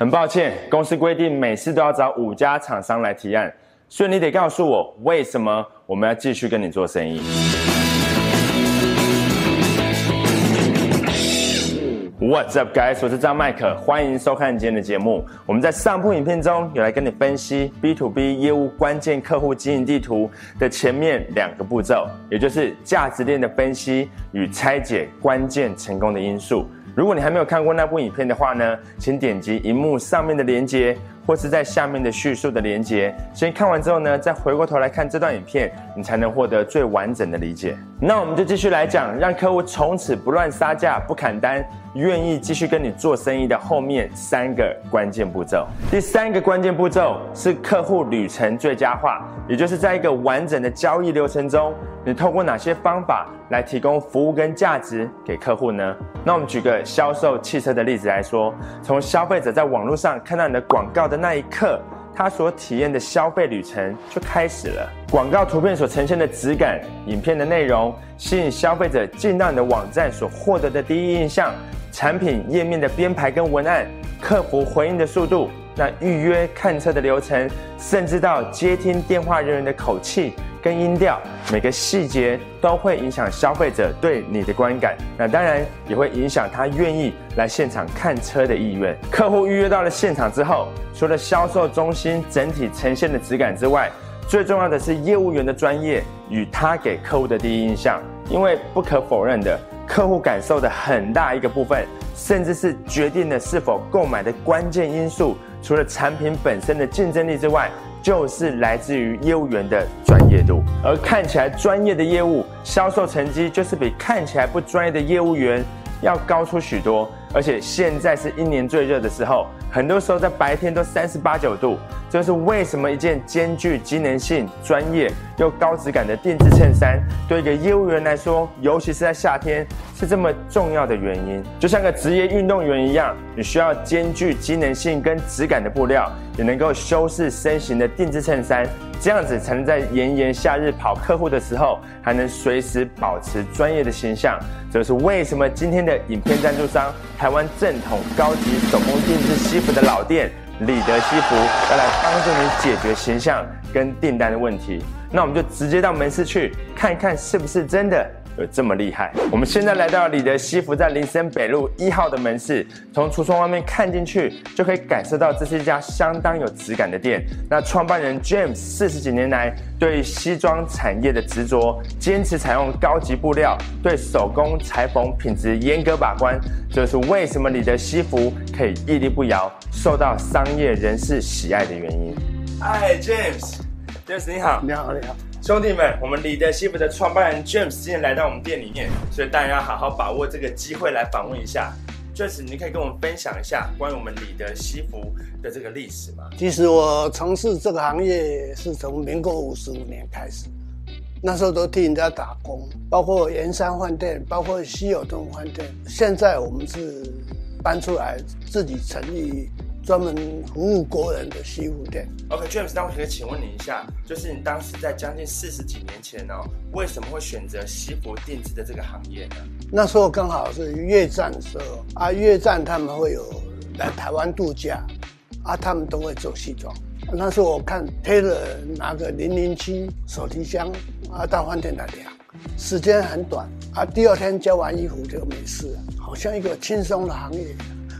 很抱歉，公司规定每次都要找五家厂商来提案，所以你得告诉我为什么我们要继续跟你做生意。What's up, guys？我是张麦克，欢迎收看今天的节目。我们在上部影片中有来跟你分析 B to B 业务关键客户经营地图的前面两个步骤，也就是价值链的分析与拆解关键成功的因素。如果你还没有看过那部影片的话呢，请点击荧幕上面的链接。或是在下面的叙述的连接，先看完之后呢，再回过头来看这段影片，你才能获得最完整的理解。那我们就继续来讲，让客户从此不乱杀价、不砍单，愿意继续跟你做生意的后面三个关键步骤。第三个关键步骤是客户旅程最佳化，也就是在一个完整的交易流程中，你透过哪些方法来提供服务跟价值给客户呢？那我们举个销售汽车的例子来说，从消费者在网络上看到你的广告的。那一刻，他所体验的消费旅程就开始了。广告图片所呈现的质感，影片的内容，吸引消费者进到你的网站所获得的第一印象，产品页面的编排跟文案，客服回应的速度，那预约看车的流程，甚至到接听电话人员的口气。跟音调，每个细节都会影响消费者对你的观感，那当然也会影响他愿意来现场看车的意愿。客户预约到了现场之后，除了销售中心整体呈现的质感之外，最重要的是业务员的专业与他给客户的第一印象。因为不可否认的，客户感受的很大一个部分，甚至是决定了是否购买的关键因素，除了产品本身的竞争力之外。就是来自于业务员的专业度，而看起来专业的业务销售成绩，就是比看起来不专业的业务员要高出许多。而且现在是一年最热的时候，很多时候在白天都三十八九度。这是为什么一件兼具机能性、专业又高质感的定制衬衫，对一个业务员来说，尤其是在夏天，是这么重要的原因。就像个职业运动员一样，你需要兼具机能性跟质感的布料，也能够修饰身形的定制衬衫。这样子才能在炎炎夏日跑客户的时候，还能随时保持专业的形象。这是为什么今天的影片赞助商——台湾正统高级手工定制西服的老店李德西服，要来帮助你解决形象跟订单的问题。那我们就直接到门市去看一看，是不是真的。有这么厉害？我们现在来到李德西服在林森北路一号的门市，从橱窗外面看进去，就可以感受到这是一家相当有质感的店。那创办人 James 四十几年来对西装产业的执着，坚持采用高级布料，对手工裁缝品质严格把关，这是为什么李德西服可以屹立不摇，受到商业人士喜爱的原因。嗨，James，James 你好，你好，你好。兄弟们，我们李德西服的创办人 James 今天来到我们店里面，所以大家要好好把握这个机会来访问一下。James，你可以跟我们分享一下关于我们李德西服的这个历史吗？其实我从事这个行业是从民国五十五年开始，那时候都替人家打工，包括盐山饭店，包括西友东饭店。现在我们是搬出来自己成立。专门服务国人的西服店。OK，James，那我可以请问你一下，就是你当时在将近四十几年前哦，为什么会选择西服定制的这个行业呢？那时候刚好是越战的时候啊，越战他们会有来台湾度假啊，他们都会做西装。那时候我看 Taylor 拿个零零七手提箱啊到饭店来量，时间很短啊，第二天交完衣服就没事了，好像一个轻松的行业，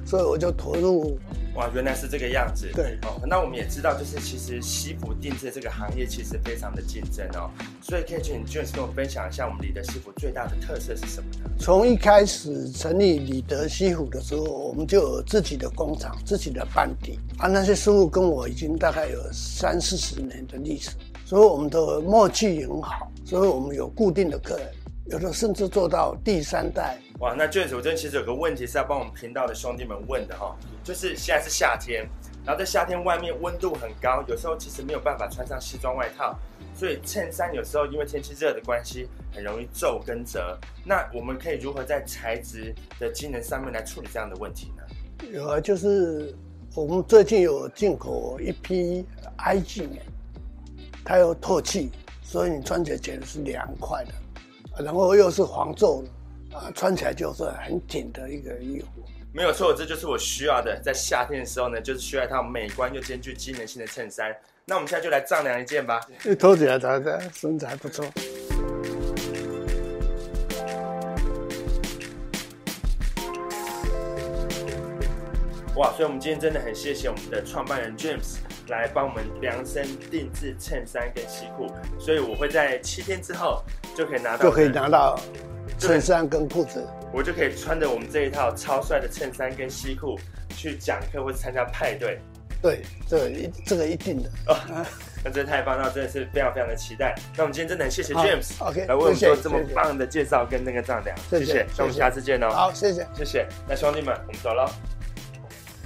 所以我就投入。哇，原来是这个样子。对哦，那我们也知道，就是其实西服定制这个行业其实非常的竞争哦，所以可以请 James 跟我分享一下，我们李德西服最大的特色是什么呢？从一开始成立李德西服的时候，我们就有自己的工厂、自己的班底啊，那些师傅跟我已经大概有三四十年的历史，所以我们的默契很好，所以我们有固定的客人。有的甚至做到第三代哇！那卷子，我这边其实有个问题是要帮我们频道的兄弟们问的哈，就是现在是夏天，然后在夏天外面温度很高，有时候其实没有办法穿上西装外套，所以衬衫有时候因为天气热的关系，很容易皱跟折。那我们可以如何在材质的机能上面来处理这样的问题呢？有啊，就是我们最近有进口一批 IG 棉，它有透气，所以你穿起来觉得是凉快的。然后又是黄皱的，啊，穿起来就是很紧的一个衣服。没有错，这就是我需要的。在夏天的时候呢，就是需要一套美观又兼具机能性的衬衫。那我们现在就来丈量一件吧。脱起来，它的身材不错。哇，所以我们今天真的很谢谢我们的创办人 James 来帮我们量身定制衬衫跟西裤，所以我会在七天之后就可以拿到，就可以拿到衬衫跟裤子。我就可以穿着我们这一套超帅的衬衫跟西裤去讲课或者参加派对。对，这个一这个一定的。那真的太棒，那真的是非常非常的期待。那我们今天真的很谢谢 James，OK，来为我们做这么棒的介绍跟那个丈量，谢谢。那我们下次见哦。好，谢谢，谢谢。那兄弟们，我们走了。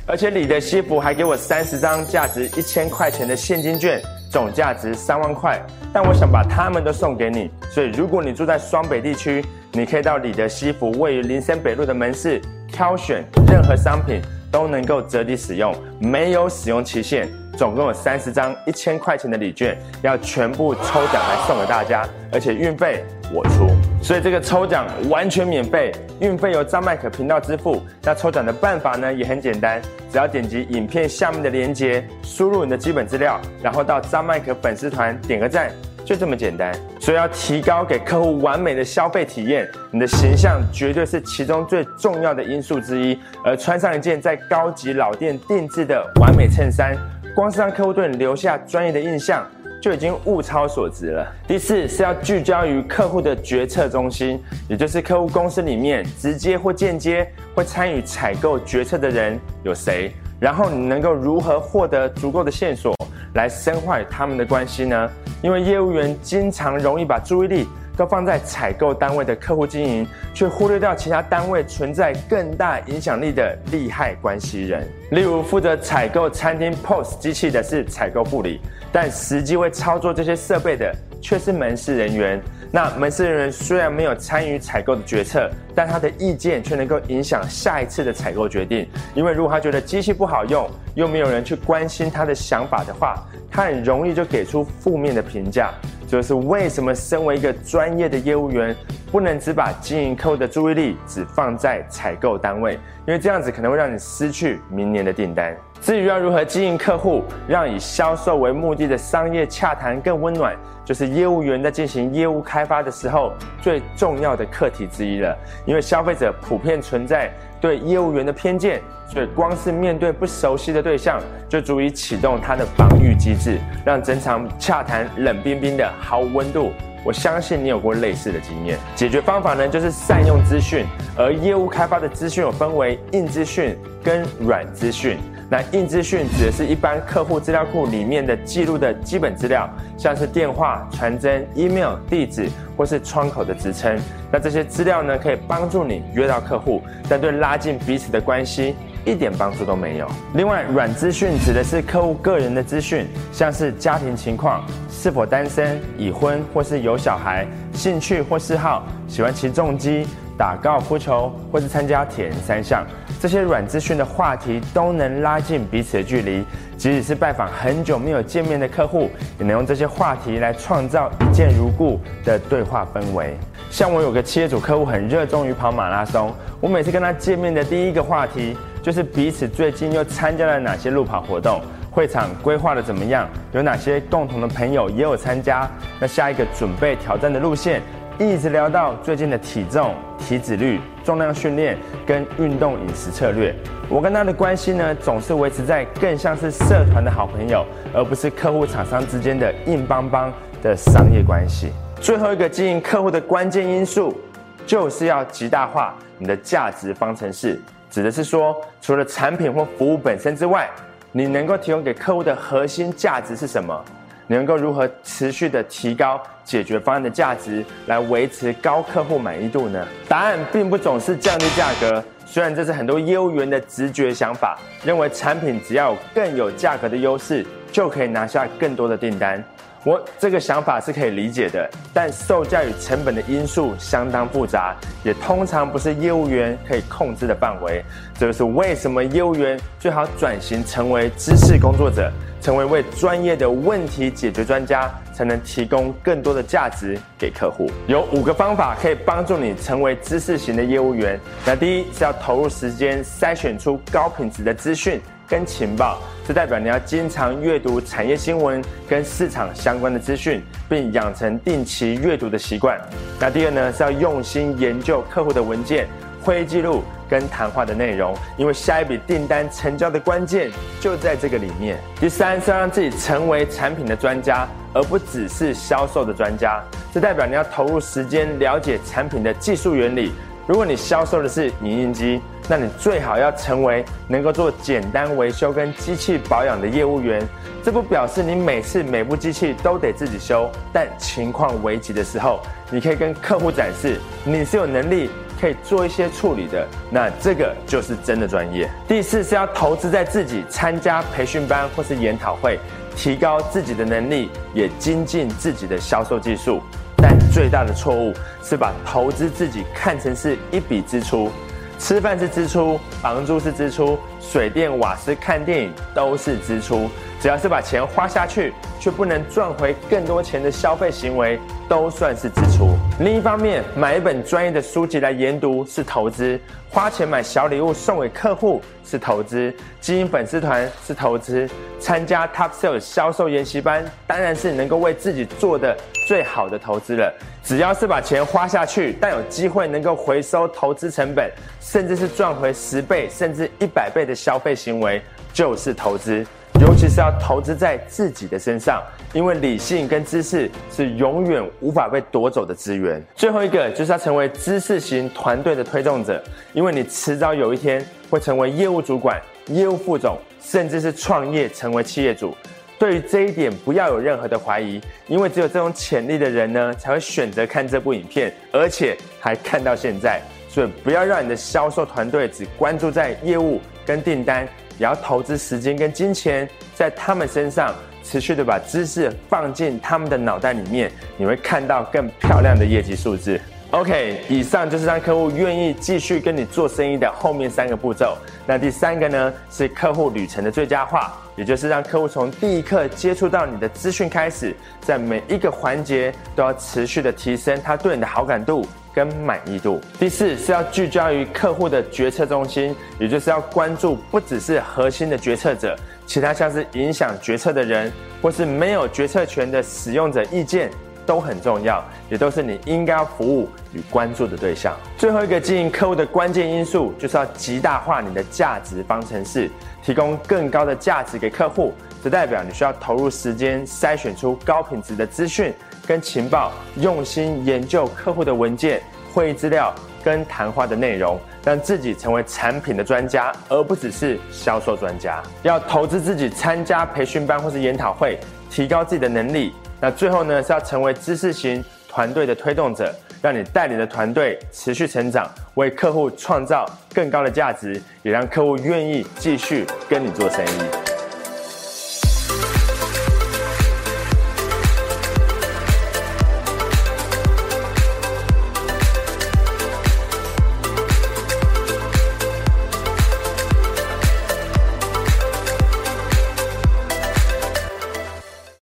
而且李的西服还给我三十张价值一千块钱的现金券，总价值三万块。但我想把他们都送给你，所以如果你住在双北地区，你可以到李的西服位于林森北路的门市挑选任何商品。都能够折抵使用，没有使用期限，总共有三十张一千块钱的礼券，要全部抽奖来送给大家，而且运费我出，所以这个抽奖完全免费，运费由张麦克频道支付。那抽奖的办法呢也很简单，只要点击影片下面的链接，输入你的基本资料，然后到张麦克粉丝团点个赞。就这么简单，所以要提高给客户完美的消费体验，你的形象绝对是其中最重要的因素之一。而穿上一件在高级老店定制的完美衬衫，光是让客户对你留下专业的印象，就已经物超所值了。第四是要聚焦于客户的决策中心，也就是客户公司里面直接或间接会参与采购决策的人有谁，然后你能够如何获得足够的线索。来深化与他们的关系呢？因为业务员经常容易把注意力都放在采购单位的客户经营，却忽略掉其他单位存在更大影响力的利害关系人。例如，负责采购餐厅 POS 机器的是采购部里，但实际会操作这些设备的却是门市人员。那门市人员虽然没有参与采购的决策，但他的意见却能够影响下一次的采购决定。因为如果他觉得机器不好用，又没有人去关心他的想法的话，他很容易就给出负面的评价。就是为什么身为一个专业的业务员，不能只把经营客户的注意力只放在采购单位，因为这样子可能会让你失去明年的订单。至于要如何经营客户，让以销售为目的的商业洽谈更温暖。就是业务员在进行业务开发的时候最重要的课题之一了，因为消费者普遍存在对业务员的偏见，所以光是面对不熟悉的对象，就足以启动他的防御机制，让整场洽谈冷冰冰的，毫无温度。我相信你有过类似的经验。解决方法呢，就是善用资讯，而业务开发的资讯有分为硬资讯跟软资讯。那硬资讯指的是一般客户资料库里面的记录的基本资料，像是电话、传真、email、地址或是窗口的职称。那这些资料呢，可以帮助你约到客户，但对拉近彼此的关系一点帮助都没有。另外，软资讯指的是客户个人的资讯，像是家庭情况、是否单身、已婚或是有小孩、兴趣或嗜好、喜欢骑重机。打高尔夫球，或是参加铁人三项，这些软资讯的话题都能拉近彼此的距离。即使是拜访很久没有见面的客户，也能用这些话题来创造一见如故的对话氛围。像我有个企业主客户很热衷于跑马拉松，我每次跟他见面的第一个话题就是彼此最近又参加了哪些路跑活动，会场规划的怎么样，有哪些共同的朋友也有参加，那下一个准备挑战的路线。一直聊到最近的体重、体脂率、重量训练跟运动饮食策略。我跟他的关系呢，总是维持在更像是社团的好朋友，而不是客户厂商之间的硬邦邦的商业关系。最后一个经营客户的关键因素，就是要极大化你的价值方程式。指的是说，除了产品或服务本身之外，你能够提供给客户的核心价值是什么？能够如何持续的提高解决方案的价值，来维持高客户满意度呢？答案并不总是降低价格，虽然这是很多业务员的直觉想法，认为产品只要有更有价格的优势，就可以拿下更多的订单。我这个想法是可以理解的，但售价与成本的因素相当复杂，也通常不是业务员可以控制的范围。这就是为什么业务员最好转型成为知识工作者。成为为专业的问题解决专家，才能提供更多的价值给客户。有五个方法可以帮助你成为知识型的业务员。那第一是要投入时间筛选出高品质的资讯跟情报，这代表你要经常阅读产业新闻跟市场相关的资讯，并养成定期阅读的习惯。那第二呢是要用心研究客户的文件。会议记录跟谈话的内容，因为下一笔订单成交的关键就在这个里面。第三是要让自己成为产品的专家，而不只是销售的专家。这代表你要投入时间了解产品的技术原理。如果你销售的是影印机，那你最好要成为能够做简单维修跟机器保养的业务员。这不表示你每次每部机器都得自己修，但情况危急的时候，你可以跟客户展示你是有能力。可以做一些处理的，那这个就是真的专业。第四是要投资在自己，参加培训班或是研讨会，提高自己的能力，也精进自己的销售技术。但最大的错误是把投资自己看成是一笔支出，吃饭是支出，房租是支出，水电瓦斯、看电影都是支出。只要是把钱花下去，却不能赚回更多钱的消费行为，都算是支出。另一方面，买一本专业的书籍来研读是投资，花钱买小礼物送给客户是投资，经营粉丝团是投资，参加 Top Sales 销售研习班当然是能够为自己做的最好的投资了。只要是把钱花下去，但有机会能够回收投资成本，甚至是赚回十倍甚至一百倍的消费行为，就是投资。尤其是要投资在自己的身上，因为理性跟知识是永远无法被夺走的资源。最后一个就是要成为知识型团队的推动者，因为你迟早有一天会成为业务主管、业务副总，甚至是创业成为企业主。对于这一点，不要有任何的怀疑，因为只有这种潜力的人呢，才会选择看这部影片，而且还看到现在。所以不要让你的销售团队只关注在业务跟订单。也要投资时间跟金钱在他们身上，持续的把知识放进他们的脑袋里面，你会看到更漂亮的业绩数字。OK，以上就是让客户愿意继续跟你做生意的后面三个步骤。那第三个呢，是客户旅程的最佳化，也就是让客户从第一刻接触到你的资讯开始，在每一个环节都要持续的提升他对你的好感度。跟满意度。第四是要聚焦于客户的决策中心，也就是要关注不只是核心的决策者，其他像是影响决策的人，或是没有决策权的使用者意见都很重要，也都是你应该服务与关注的对象。最后一个经营客户的关键因素，就是要极大化你的价值方程式，提供更高的价值给客户。这代表你需要投入时间筛选出高品质的资讯。跟情报，用心研究客户的文件、会议资料跟谈话的内容，让自己成为产品的专家，而不只是销售专家。要投资自己，参加培训班或是研讨会，提高自己的能力。那最后呢，是要成为知识型团队的推动者，让你带领的团队持续成长，为客户创造更高的价值，也让客户愿意继续跟你做生意。